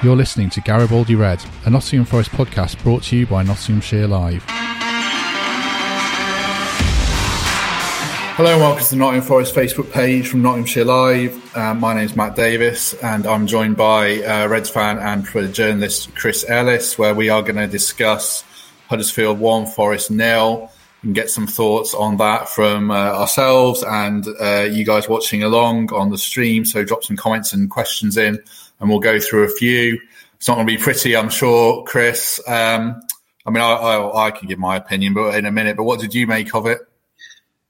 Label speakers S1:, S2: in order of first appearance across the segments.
S1: You're listening to Garibaldi Red, a Nottingham Forest podcast brought to you by Nottinghamshire Live.
S2: Hello and welcome to the Nottingham Forest Facebook page from Nottinghamshire Live. Uh, my name is Matt Davis and I'm joined by uh, Reds fan and journalist Chris Ellis, where we are going to discuss Huddersfield 1, Forest nil, and get some thoughts on that from uh, ourselves and uh, you guys watching along on the stream. So drop some comments and questions in and we'll go through a few. It's not going to be pretty, I'm sure, Chris. Um, I mean, I, I, I can give my opinion, but in a minute. But what did you make of it?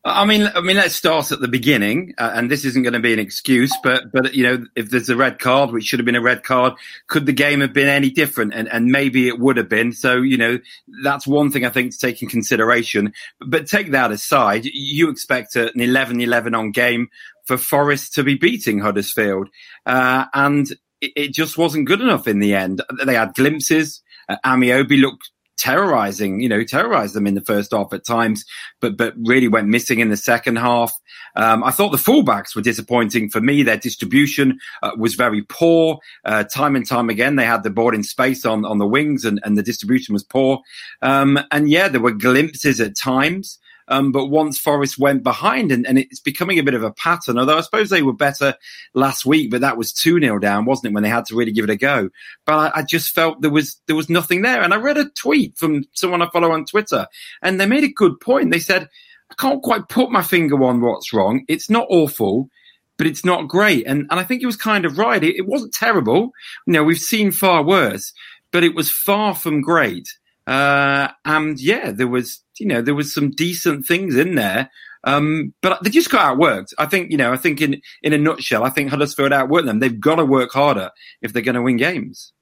S3: I mean, I mean, let's start at the beginning, uh, and this isn't going to be an excuse, but but you know, if there's a red card, which should have been a red card, could the game have been any different? And and maybe it would have been. So you know, that's one thing I think to take in consideration. But take that aside, you expect an 11-11 on game for Forest to be beating Huddersfield, uh, and it, it, just wasn't good enough in the end. They had glimpses. Uh, Ameobi looked terrorizing, you know, terrorized them in the first half at times, but but really went missing in the second half. Um, I thought the fullbacks were disappointing for me. Their distribution uh, was very poor. Uh, time and time again, they had the ball in space on on the wings, and and the distribution was poor. Um, and yeah, there were glimpses at times. Um, but once Forest went behind, and, and, it's becoming a bit of a pattern, although I suppose they were better last week, but that was 2 0 down, wasn't it, when they had to really give it a go? But I, I, just felt there was, there was nothing there. And I read a tweet from someone I follow on Twitter, and they made a good point. They said, I can't quite put my finger on what's wrong. It's not awful, but it's not great. And, and I think he was kind of right. It, it wasn't terrible. You know, we've seen far worse, but it was far from great. Uh, and yeah, there was, you know, there was some decent things in there. Um, but they just got outworked. I think, you know, I think in, in a nutshell, I think Huddersfield outworked them. They've got to work harder if they're going to win games.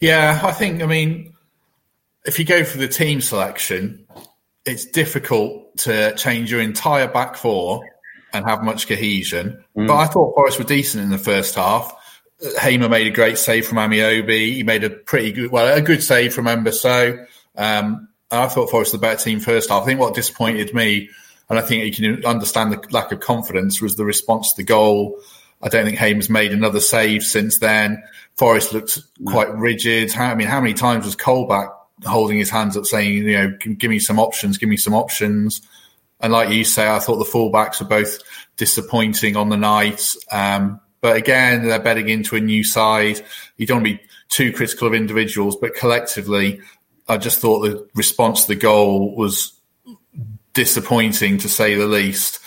S2: Yeah, I think, I mean, if you go for the team selection, it's difficult to change your entire back four and have much cohesion. Mm. But I thought Forest were decent in the first half. Hamer made a great save from Ameobi. He made a pretty good, well, a good save from Embasso. Um, I thought Forest was the better team first half. I think what disappointed me, and I think you can understand the lack of confidence, was the response to the goal. I don't think Hamer's made another save since then. Forest looked quite rigid. How, I mean, how many times was Colback holding his hands up saying, you know, give me some options, give me some options? And like you say, I thought the fullbacks were both disappointing on the night. Um, but again, they're betting into a new side. You don't want to be too critical of individuals, but collectively, I just thought the response to the goal was disappointing to say the least.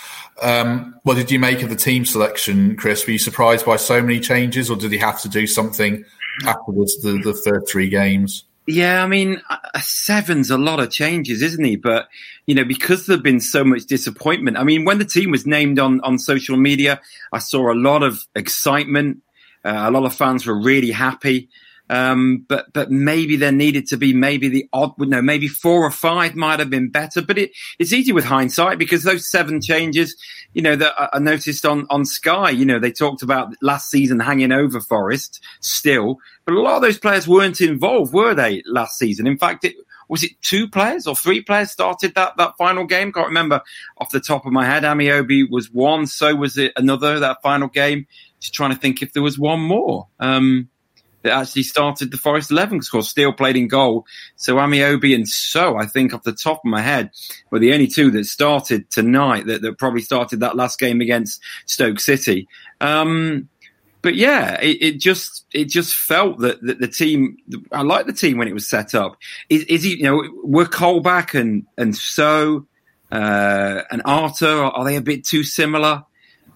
S2: Um, what did you make of the team selection, Chris? Were you surprised by so many changes, or did he have to do something afterwards the, the third three games?
S3: Yeah, I mean, seven's a lot of changes, isn't he? But, you know, because there've been so much disappointment. I mean, when the team was named on, on social media, I saw a lot of excitement. Uh, a lot of fans were really happy. Um, but but maybe there needed to be maybe the odd, no, maybe four or five might have been better. But it, it's easy with hindsight because those seven changes, you know, that I noticed on on Sky, you know, they talked about last season hanging over Forest still, but a lot of those players weren't involved, were they, last season? In fact, it was it two players or three players started that that final game? Can't remember off the top of my head. Ameobi was one, so was it another that final game. Just trying to think if there was one more. Um, that actually started the Forest 11 because Steele played in goal. So Ameobi and So, I think off the top of my head, were the only two that started tonight that, that probably started that last game against Stoke City. Um, but yeah, it, it, just it just felt that, that the team. I like the team when it was set up. Is, is he? You know, were Colback and and So uh, and Arter are they a bit too similar?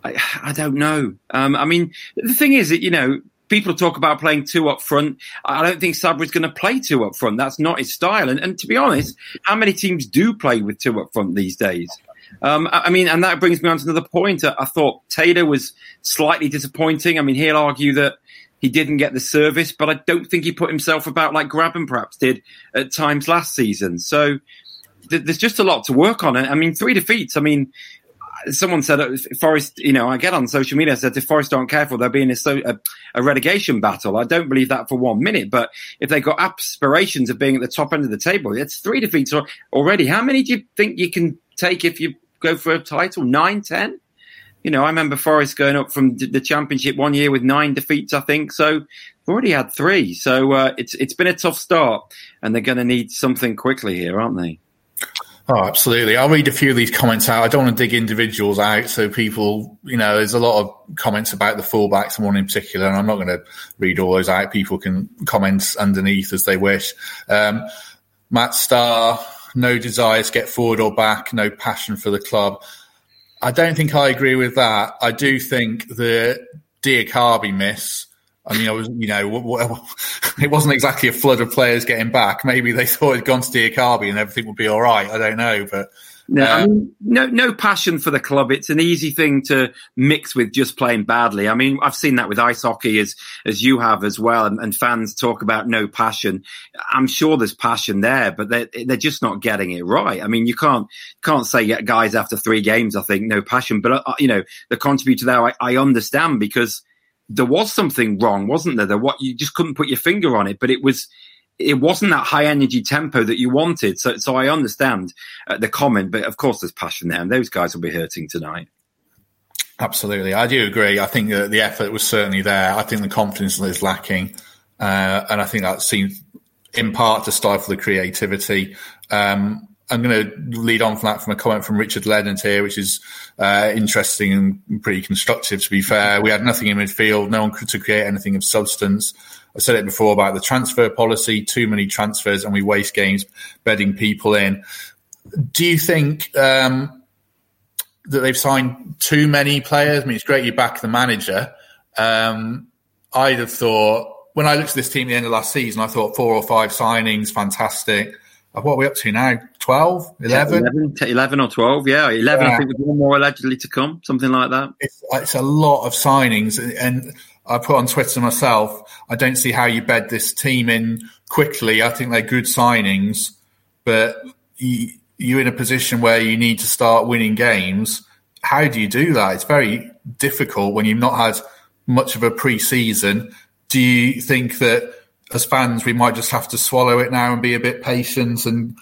S3: I, I don't know. Um, I mean, the thing is that you know people talk about playing two up front. I don't think Sabri's going to play two up front. That's not his style. And, and, to be honest, how many teams do play with two up front these days? Um, I mean, and that brings me on to another point. I, I thought Taylor was slightly disappointing. I mean, he'll argue that he didn't get the service, but I don't think he put himself about like Grabban perhaps did at times last season. So th- there's just a lot to work on. I mean, three defeats. I mean, someone said uh, Forest, you know, I get on social media said if Forest aren't careful, they'll be in a, a, a, relegation battle. I don't believe that for one minute. But if they've got aspirations of being at the top end of the table, it's three defeats already. How many do you think you can take if you go for a title? Nine, ten? You know, I remember Forest going up from the championship one year with nine defeats, I think. So we've already had three. So uh, it's it's been a tough start, and they're going to need something quickly here, aren't they?
S2: Oh, absolutely. I'll read a few of these comments out. I don't want to dig individuals out. So people, you know, there's a lot of comments about the fullbacks one in particular, and I'm not going to read all those out. People can comment underneath as they wish. Um, Matt Starr, no desire to get forward or back, no passion for the club. I don't think I agree with that. I do think the Diakhaby miss I mean, I was, you know, it wasn't exactly a flood of players getting back. Maybe they thought it'd gone to Diakhaby and everything would be all right. I don't know, but
S3: no, I um, mean, no, no passion for the club. It's an easy thing to mix with just playing badly. I mean, I've seen that with ice hockey as as you have as well, and, and fans talk about no passion. I'm sure there's passion there, but they're they're just not getting it right. I mean, you can't can't say get guys after three games. I think no passion, but uh, you know the contributor there. I, I understand because there was something wrong, wasn't there? There what you just couldn't put your finger on it, but it was it wasn't that high energy tempo that you wanted. So so I understand uh, the comment, but of course there's passion there, and those guys will be hurting tonight.
S2: Absolutely, I do agree. I think that the effort was certainly there. I think the confidence is lacking, uh, and I think that seems in part to stifle the creativity. Um, I'm going to lead on from that from a comment from Richard Leonard here, which is uh, interesting and pretty constructive. To be fair, we had nothing in midfield, no one could to create anything of substance. I said it before about the transfer policy: too many transfers, and we waste games bedding people in. Do you think um, that they've signed too many players? I mean, it's great you back the manager. Um, I'd have thought when I looked at this team at the end of last season, I thought four or five signings, fantastic what are we up to now? 12, 11?
S3: 11, 11 or 12, yeah. 11, yeah. I think, with one more allegedly to come, something like that.
S2: It's, uh, it's a lot of signings. And I put on Twitter myself, I don't see how you bed this team in quickly. I think they're good signings, but you, you're in a position where you need to start winning games. How do you do that? It's very difficult when you've not had much of a pre-season. Do you think that as fans, we might just have to swallow it now and be a bit patient and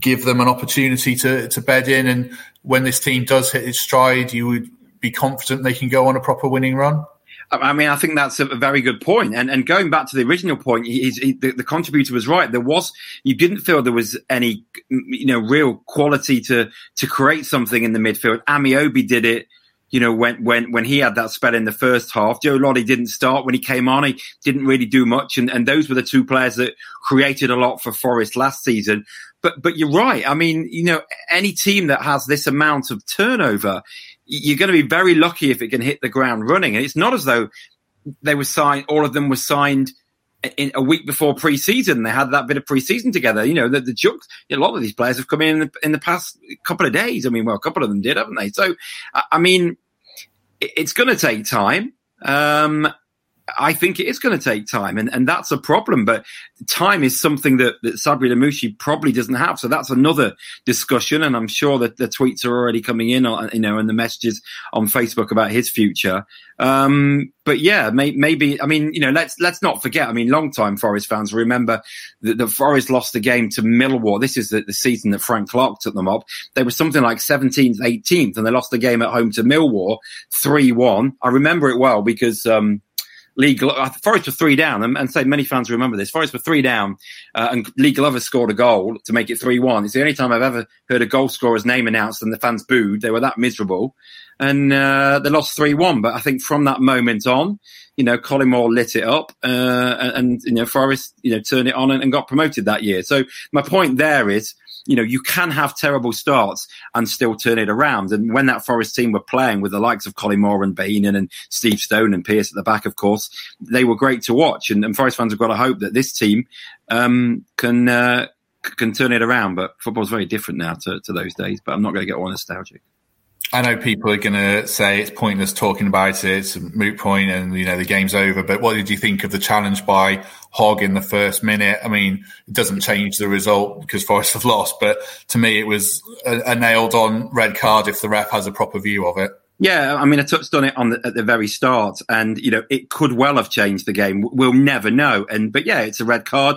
S2: give them an opportunity to, to bed in. And when this team does hit its stride, you would be confident they can go on a proper winning run.
S3: I mean, I think that's a very good point. And and going back to the original point, he, he, the, the, contributor was right. There was you didn't feel there was any you know real quality to to create something in the midfield. Ameobi did it you know, when, when, when he had that spell in the first half, Joe Lolley didn't start when he came on. He didn't really do much. And, and those were the two players that created a lot for Forest last season. But, but you're right. I mean, you know, any team that has this amount of turnover, you're going to be very lucky if it can hit the ground running. And it's not as though they were signed, all of them were signed in a week before pre-season. They had that bit of pre-season together. You know, the, the Jux, a lot of these players have come in in the, in the, past couple of days. I mean, well, a couple of them did, haven't they? So, I mean, it's going to take time. Um, I think it is going to take time, and, and that's a problem. But time is something that, that Sabri Lamouchi probably doesn't have. So that's another discussion, and I'm sure that the tweets are already coming in, you know, and the messages on Facebook about his future. Um, but yeah, may, maybe I mean, you know, let's let's not forget. I mean, long-time Forest fans remember that the Forest lost the game to Millwall. This is the, the season that Frank Clark took them up. They were something like 17th, 18th, and they lost the game at home to Millwall, three-one. I remember it well because. Um, Lee Forest were three down, and, and say many fans remember this. Forest were three down, uh, and Lee Glover scored a goal to make it three one. It's the only time I've ever heard a goal scorer's name announced and the fans booed. They were that miserable, and uh, they lost three one. But I think from that moment on, you know, Collymore lit it up, uh, and, and, you know Forest, you know, turned it on and, and got promoted that year. So my point there is you know, you can have terrible starts and still turn it around. And when that Forest team were playing with the likes of Collymore and Bohinen and Steve Stone and Pearce at the back, of course, they were great to watch. And, and Forest fans have got to hope that this team um, can uh, can turn it around. But football's very different now to, to those days. But I'm not going to get all nostalgic.
S2: I know people are going to say it's pointless talking about it. It's a moot point, and you know the game's over. But what did you think of the challenge by Hogg in the first minute? I mean, it doesn't change the result because Forest have lost, but to me, it was a, a nailed-on red card if the ref has a proper view of it.
S3: Yeah, I mean, I touched on it on the, at the very start, and you know, it could well have changed the game. We'll never know. And but yeah, it's a red card.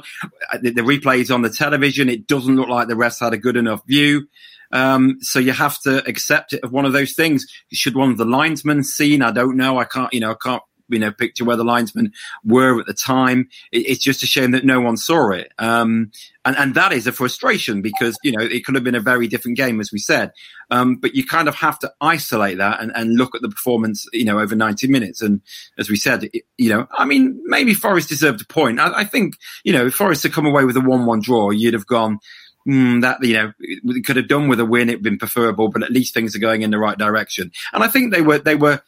S3: Uh, the, the replay is on the television. It doesn't look like the refs had a good enough view. Um, so you have to accept it of one of those things. Should one of the linesmen seen? I don't know. I can't, you know, I can't, you know, picture where the linesmen were at the time. It, it's just a shame that no one saw it. Um, and, and that is a frustration because, you know, it could have been a very different game, as we said. Um, but you kind of have to isolate that and, and look at the performance, you know, over 90 minutes. And as we said, it, you know, I mean, maybe Forest deserved a point. I, I think, you know, if Forest had come away with a 1-1 draw, you'd have gone, mm, that you know we could have done with a win. It'd been preferable, but at least things are going in the right direction. And I think they were they were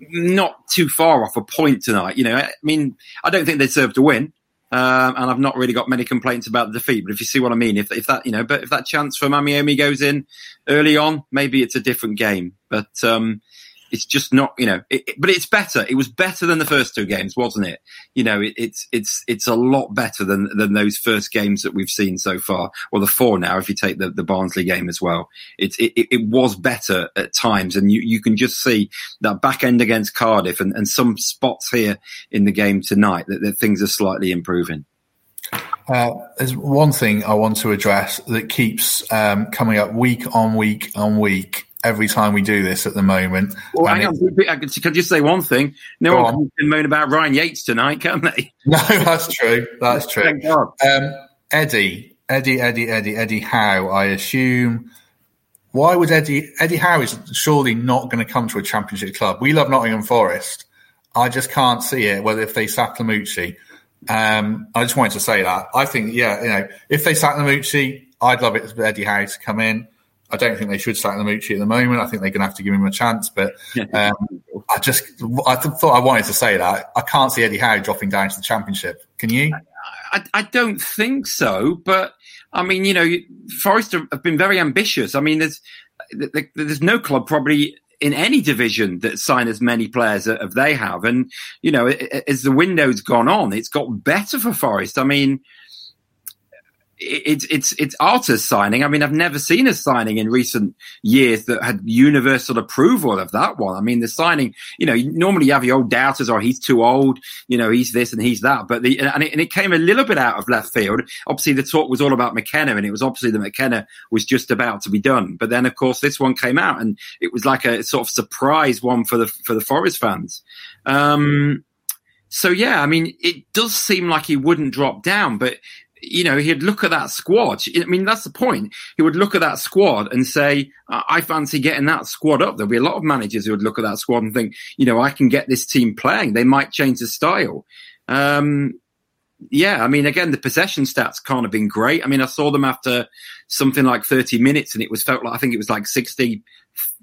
S3: not too far off a point tonight. You know, I mean, I don't think they deserved to win. Um, and I've not really got many complaints about the defeat, but if you see what I mean, if, if that, you know, but if that chance for Mamiomi goes in early on, maybe it's a different game. But, um, it's just not, you know, it, it, but it's better. It was better than the first two games, wasn't it? You know, it, it's it's it's a lot better than than those first games that we've seen so far. Well, the four now, if you take the, the Barnsley game as well, it, it it was better at times, and you you can just see that back end against Cardiff and, and some spots here in the game tonight that, that things are slightly improving.
S2: Uh, there's one thing I want to address that keeps um, coming up week on week on week, every time we do this at the moment.
S3: Well, hang on. I can, can just say one thing. No one on. can moan about Ryan Yates tonight, can they?
S2: No, that's true. That's true. Um, Eddie, Eddie, Eddie, Eddie, Eddie Howe, I assume. Why would Eddie, Eddie Howe is surely not going to come to a championship club. We love Nottingham Forest. I just can't see it, whether if they sack Lamouchi. Um, I just wanted to say that. I think, yeah, you know, if they sack Lamouchi, I'd love it for Eddie Howe to come in. I don't think they should sack Lamouchi at the moment. I think they're going to have to give him a chance. But um, I just I th- thought I wanted to say that I can't see Eddie Howe dropping down to the Championship. Can you?
S3: I, I don't think so. But I mean, you know, Forest have been very ambitious. I mean, there's there's no club probably in any division that sign as many players as they have. And you know, as the window's gone on, it's got better for Forest. I mean it's it's it's Arter's signing. I mean, I've never seen a signing in recent years that had universal approval of that one. I mean, the signing, you know, normally you have your old doubters, or he's too old, you know, he's this and he's that. But the and it, and it came a little bit out of left field. Obviously, the talk was all about McKenna, and it was obviously that McKenna was just about to be done. But then, of course, this one came out, and it was like a sort of surprise one for the for the Forest fans. Um, so yeah, I mean, it does seem like he wouldn't drop down, but you know, he'd look at that squad. I mean, that's the point. He would look at that squad and say, I fancy getting that squad up. There'll be a lot of managers who would look at that squad and think, you know, I can get this team playing. They might change the style. Um, yeah, I mean, again, the possession stats can't have been great. I mean, I saw them after something like 30 minutes and it was felt like, I think it was like 60,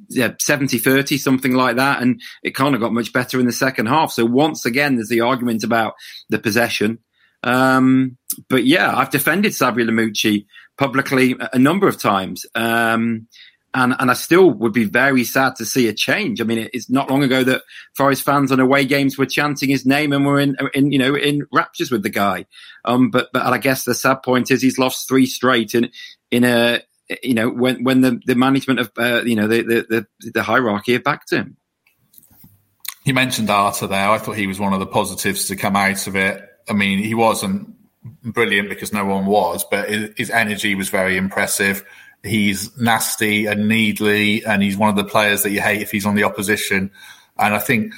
S3: yeah, 70 30, something like that. And it kind of got much better in the second half. So once again, there's the argument about the possession. Um, but yeah, I've defended Sabri Lamouchi publicly a number of times. Um, and, and I still would be very sad to see a change. I mean, it's not long ago that Forest fans on away games were chanting his name and were in, in you know, in raptures with the guy. Um, but, but I guess the sad point is he's lost three straight in, in a, you know, when, when the, the management of, uh, you know, the, the, the, the hierarchy have backed him.
S2: You mentioned Arter there. I thought he was one of the positives to come out of it. I mean, he wasn't brilliant because no one was, but his energy was very impressive. He's nasty and needly, and he's one of the players that you hate if he's on the opposition. And I think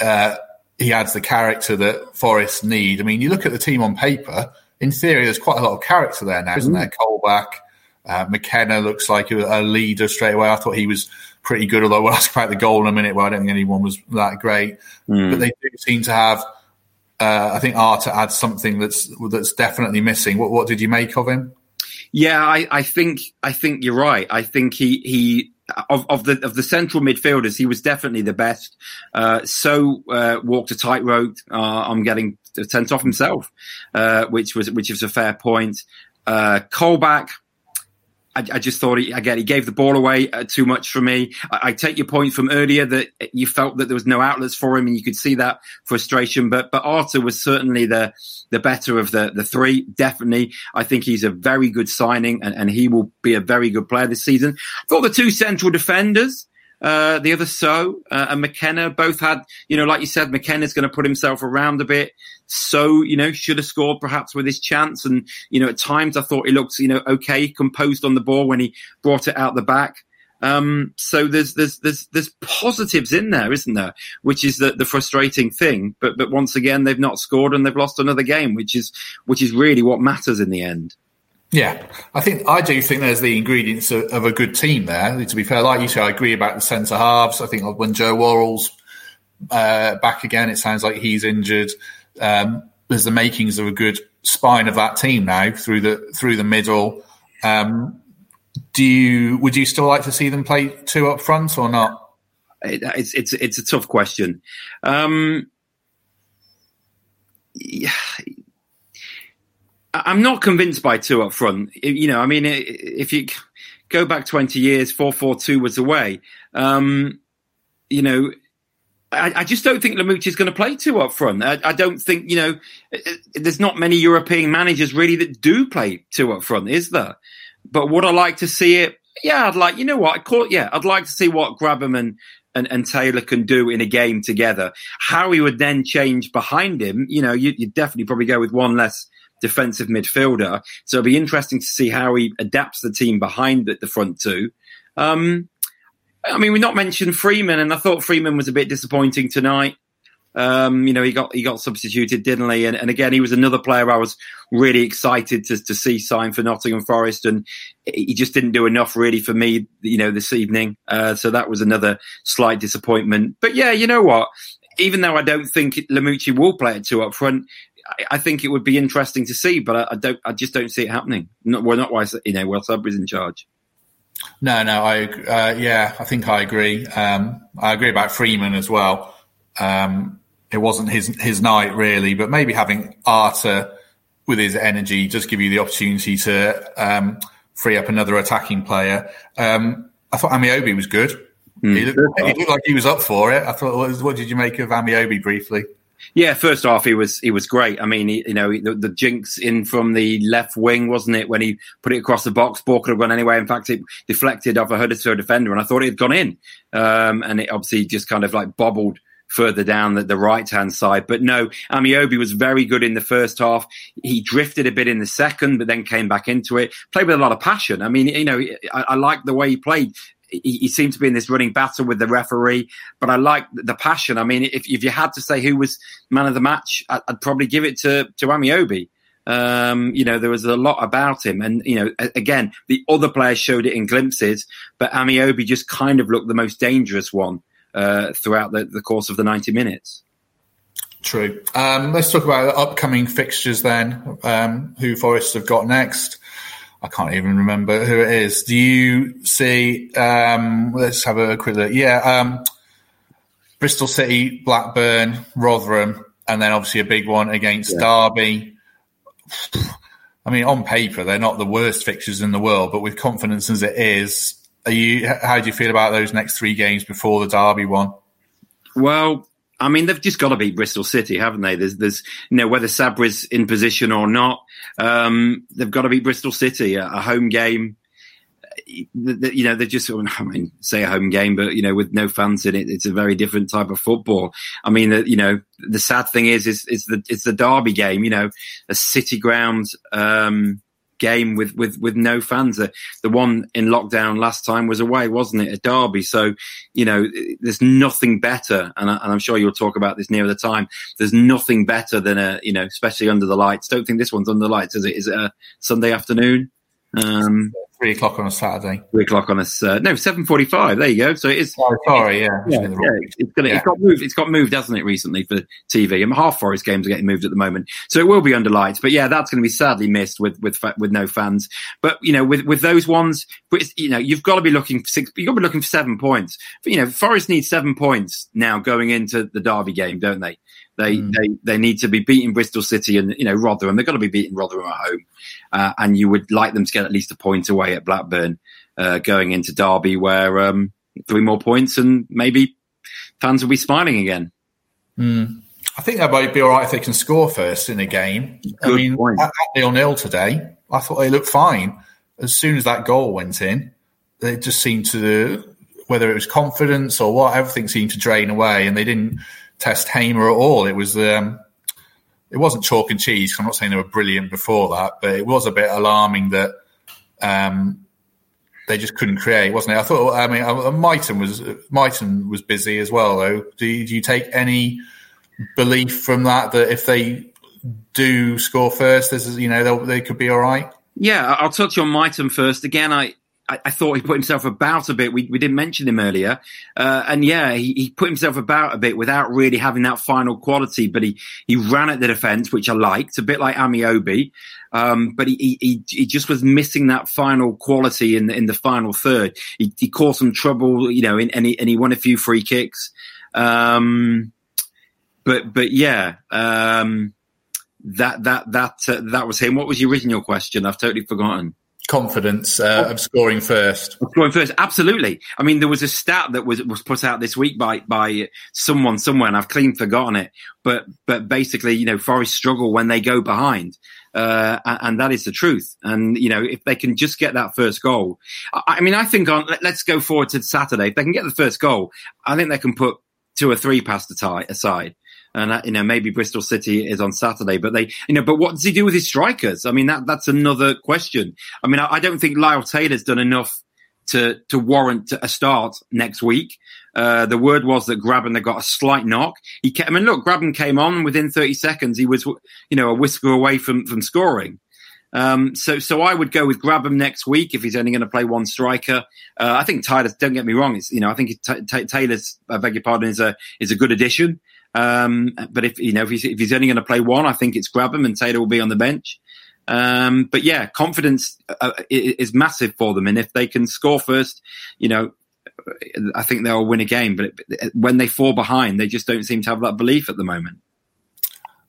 S2: uh, he adds the character that Forest need. I mean, you look at the team on paper. In theory, there's quite a lot of character there now, isn't mm-hmm. there? Colback, uh, McKenna looks like a, leader straight away. I thought he was pretty good, although we'll ask about the goal in a minute. Where I don't think anyone was that great, mm. but they do seem to have uh, I think Arter adds something that's that's definitely missing. What what did you make of him?
S3: Yeah, I, I think I think you're right. I think he he of, of the of the central midfielders, he was definitely the best. Uh, so uh, walked a tightrope. Uh, I'm getting sent off himself, uh, which was which is a fair point. Uh, Colback, I, I, just thought he, again he gave the ball away uh, too much for me. I, I, take your point from earlier that you felt that there was no outlets for him, and you could see that frustration. But but Arter was certainly the the better of the the three. Definitely, I think he's a very good signing, and, and he will be a very good player this season. I thought the two central defenders. Uh, the other so uh, and McKenna both had, you know, like you said, McKenna's going to put himself around a bit. So, you know, should have scored perhaps with his chance. And, you know, at times I thought he looked, you know, okay, composed on the ball when he brought it out the back. Um, so there's, there's, there's, there's positives in there, isn't there? Which is the, the frustrating thing. But, but once again, they've not scored and they've lost another game, which is, which is really what matters in the end.
S2: Yeah, I think I do think there's the ingredients of, of, a good team there. To be fair, like you say, I agree about the centre halves. I think when Joe Worrall's uh, back again, it sounds like he's injured. Um, there's the makings of a good spine of that team now through the through the middle. Um, do you would you still like to see them play two up front or not?
S3: It's it's it's a tough question. Um, yeah I'm not convinced by two up front. You know, I mean, if you go back 20 years, 4-4-2 was the way. Um, you know, I, I, just don't think Lamouchi is going to play two up front. I, I, don't think, you know, there's not many European managers really that do play two up front, is there? But would I like to see it? Yeah, I'd like, you know what? I call yeah, I'd like to see what Grabban and, and, and, Taylor can do in a game together. How he would then change behind him, you know, you, would definitely probably go with one less defensive midfielder. So it'll be interesting to see how he adapts the team behind the, the front two. Um, I mean, we not mentioned Freeman, and I thought Freeman was a bit disappointing tonight. Um, you know, he got he got substituted, didn't he? And, and again, he was another player I was really excited to, to see sign for Nottingham Forest, and he just didn't do enough really for me, you know, this evening. Uh, so that was another slight disappointment. But yeah, you know what? Even though I don't think Lamouchi will play at two up front, I, think it would be interesting to see, but I, I, don't. I just don't see it happening. Not, well, not why you know, while Sub is in charge.
S2: No, no, I uh, yeah, I think I agree. Um, I agree about Freeman as well. Um, it wasn't his his night really, but maybe having Arter with his energy does give you the opportunity to um, free up another attacking player. Um, I thought Ameobi was good. Mm. He, looked, he, looked, like he was up for it. I thought, what, what did you make of Ameobi briefly?
S3: Yeah, first off, he was he was great. I mean, he, you know, the, the, jinx in from the left wing, wasn't it? When he put it across the box, ball could have gone anyway. In fact, it deflected off a Huddersfield defender, and I thought it had gone in. Um, and it obviously just kind of like bobbled further down the, the right hand side. But no, Ameobi was very good in the first half. He drifted a bit in the second, but then came back into it. Played with a lot of passion. I mean, you know, I, I like the way he played he, he, seemed to be in this running battle with the referee. But I like the passion. I mean, if, if you had to say who was man of the match, I'd, I'd probably give it to to Ameobi. Um, you know, there was a lot about him, and you know, again, the other players showed it in glimpses, but Ameobi just kind of looked the most dangerous one uh, throughout the, the course of the ninety minutes.
S2: True. Um, let's talk about the upcoming fixtures then. Um, who Forest have got next? I can't even remember who it is. Do you see? Um, let's have a quick look. Yeah, um, Bristol City, Blackburn, Rotherham, and then obviously a big one against yeah. Derby. I mean, on paper, they're not the worst fixtures in the world, but with confidence as it is, are you? How do you feel about those next three games before the Derby one?
S3: Well, I mean, they've just got to beat Bristol City, haven't they? There's, there's, you know, whether Sabri's in position or not, um, they've got to beat Bristol City, a, a home game. You know, they're just, I mean, say a home game, but, you know, with no fans in it, it's a very different type of football. I mean, you know, the sad thing is, is, is the, it's the Derby game, you know, a city ground, um, game with with with no fans. The, the one in lockdown last time was away, wasn't it, at Derby? So you know, there's nothing better, and, I, am sure you'll talk about this near the time. There's nothing better than a you know, especially under the lights. Don't think this one's under the lights, is it? Is it a Sunday afternoon?
S2: Um, three o'clock on a Saturday.
S3: Three o'clock on a uh, no seven forty five. There you go. So it is.
S2: Oh, sorry, yeah,
S3: yeah, yeah it's, gonna, yeah. it's got moved. It's got moved, hasn't it, recently for TV? And half Forest games are getting moved at the moment, so it will be under lights. But yeah, that's going to be sadly missed with with with no fans. But you know, with with those ones, you know, you've got to be looking for six. You've got to be looking for seven points. But, You know, Forest needs seven points now going into the Derby game, don't they? They mm. they they need to be beating Bristol City and you know Rotherham. They've got to be beating Rotherham at home, uh, and you would like them to get at least a point away at Blackburn uh, going into Derby, where um, three more points and maybe fans will be smiling again.
S2: Mm. I think they might be all right if they can score first in a game. Good I mean, point. at nil nil today, I thought they looked fine. As soon as that goal went in, they just seemed to whether it was confidence or what, everything seemed to drain away, and they didn't test Hamer at all. It was um, it wasn't chalk and cheese. I'm not saying they were brilliant before that, but it was a bit alarming that um, they just couldn't create, wasn't it? I thought. I mean, uh, Mighten was Mighten was busy as well, though. Do you, do you take any belief from that that if they do score first, there's you know they could be all right?
S3: Yeah, I'll touch on Mighten first. Again, I I, I, thought he put himself about a bit. We, we didn't mention him earlier. Uh, and yeah, he, he, put himself about a bit without really having that final quality, but he, he ran at the defense, which I liked, a bit like Ameobi. Um, but he, he, he just was missing that final quality in the, in the final third. He, he caused some trouble, you know, in, and, he, and he won a few free kicks. Um, but, but yeah, um, that, that, that, uh, that was him. What was the original question? I've totally forgotten
S2: confidence uh, of scoring first.
S3: Scoring first, absolutely. I mean, there was a stat that was was put out this week by by someone somewhere, and I've clean forgotten it. But but basically, you know, Forest struggle when they go behind, uh, and that is the truth. And you know, if they can just get that first goal, I, I mean, I think on let, us go forward to Saturday. If they can get the first goal, I think they can put two or three past the tie aside and uh, you know maybe Bristol City is on Saturday, but they you know but what does he do with his strikers? I mean that that's another question. I mean I, I don't think Lyle Taylor's done enough to to warrant a start next week. Uh, the word was that Grabban had got a slight knock. He kept, I mean, look, Grabban came on within 30 seconds. He was, you know, a whisker away from from scoring. Um, so, so I would go with Grabban next week if he's only going to play one striker. Uh, I think Tyler. Don't get me wrong. It's you know I think t- t- Taylor's. I beg your pardon. Is a is a good addition. Um, but if you know if he's, if he's only going to play one, I think it's Grabban and Taylor will be on the bench. Um, but yeah, confidence uh, is massive for them, and if they can score first, you know, I think they'll win a game. But when they fall behind, they just don't seem to have that belief at the moment.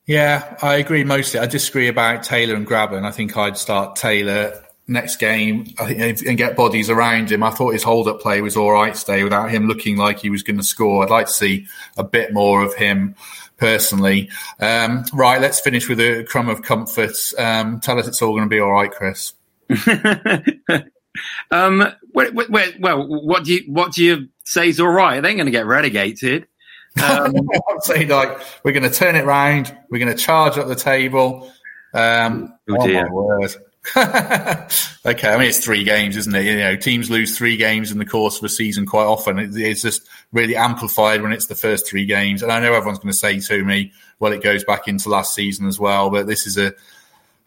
S2: Yeah, I agree mostly. I disagree about Taylor and Grabban. I think I'd start Taylor next game and get bodies around him. I thought his hold up play was all right today without him looking like he was going to score. I'd like to see a bit more of him personally. Um, right, let's finish with a crumb of comfort. Um, tell us it's all going to be all right, Chris.
S3: um, where, well, what do you what do you say is all right? They ain't going to get relegated.
S2: Um, I'm saying like we're going to turn it round. We're going to charge up the table. Um, oh, oh my word! okay, I mean it's three games, isn't it? You know, teams lose three games in the course of a season quite often. It's just really amplified when it's the first three games. And I know everyone's going to say to me, "Well, it goes back into last season as well." But this is a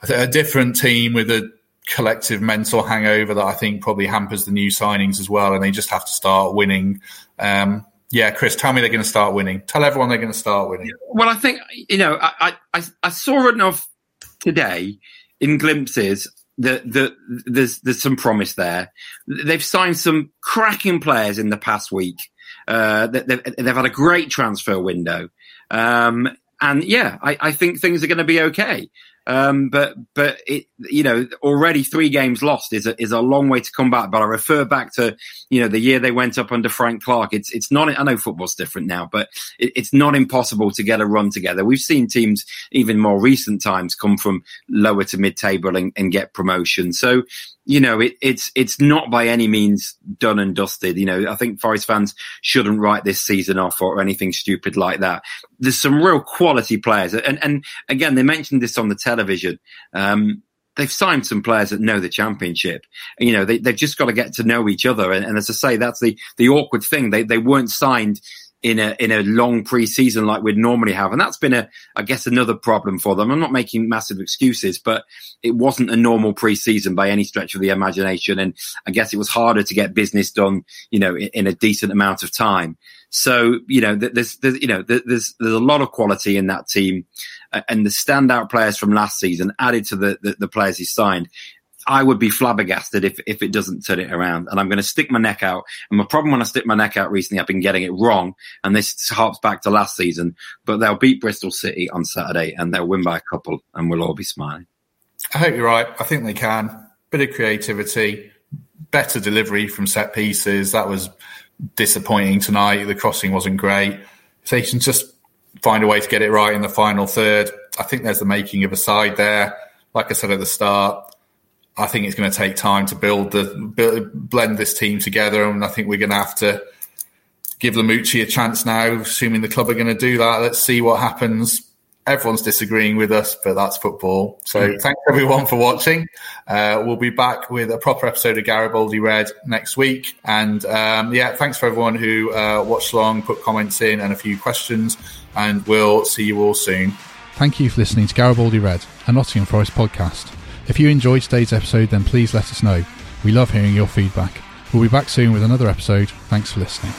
S2: a different team with a collective mental hangover that I think probably hampers the new signings as well. And they just have to start winning. Um, yeah, Chris, tell me they're going to start winning. Tell everyone they're going to start winning.
S3: Well, I think you know, I I, I saw enough today in glimpses that that there's there's some promise there. They've signed some cracking players in the past week. Uh, they've, they've had a great transfer window, um, and yeah, I, I think things are going to be okay. Um, but but it, you know already three games lost is a, is a long way to come back. But I refer back to you know the year they went up under Frank Clark. It's it's not. I know football's different now, but it, it's not impossible to get a run together. We've seen teams even more recent times come from lower to mid table and, and get promotion. So you know, it, it's it's not by any means done and dusted. You know, I think Forest fans shouldn't write this season off or anything stupid like that. There's some real quality players, and and again, they mentioned this on the television. Um, they've signed some players that know the championship. You know, they, they've just got to get to know each other. And, and as I say, that's the the awkward thing. They they weren't signed in a in a long preseason like we'd normally have, and that's been a I guess another problem for them. I'm not making massive excuses, but it wasn't a normal preseason by any stretch of the imagination, and I guess it was harder to get business done, you know, in, in a decent amount of time. So you know, there's, there's you know there's there's a lot of quality in that team, and the standout players from last season added to the the, the players he signed. I would be flabbergasted if, if it doesn't turn it around. And I'm going to stick my neck out. And my problem when I stick my neck out recently, I've been getting it wrong. And this harps back to last season, but they'll beat Bristol City on Saturday and they'll win by a couple and we'll all be smiling.
S2: I hope you're right. I think they can. Bit of creativity, better delivery from set pieces. That was disappointing tonight. The crossing wasn't great. If they can just find a way to get it right in the final third, I think there's the making of a side there. Like I said at the start, I think it's going to take time to build the build, blend this team together, and I think we're going to have to give Lamouchi a chance now. Assuming the club are going to do that, let's see what happens. Everyone's disagreeing with us, but that's football. So mm. thanks everyone for watching. Uh, we'll be back with a proper episode of Garibaldi Red next week. And um, yeah, thanks for everyone who uh, watched along, put comments in, and a few questions. And we'll see you all soon.
S1: Thank you for listening to Garibaldi Red, a Nottingham Forest podcast. If you enjoyed today's episode, then please let us know. We love hearing your feedback. We'll be back soon with another episode. Thanks for listening.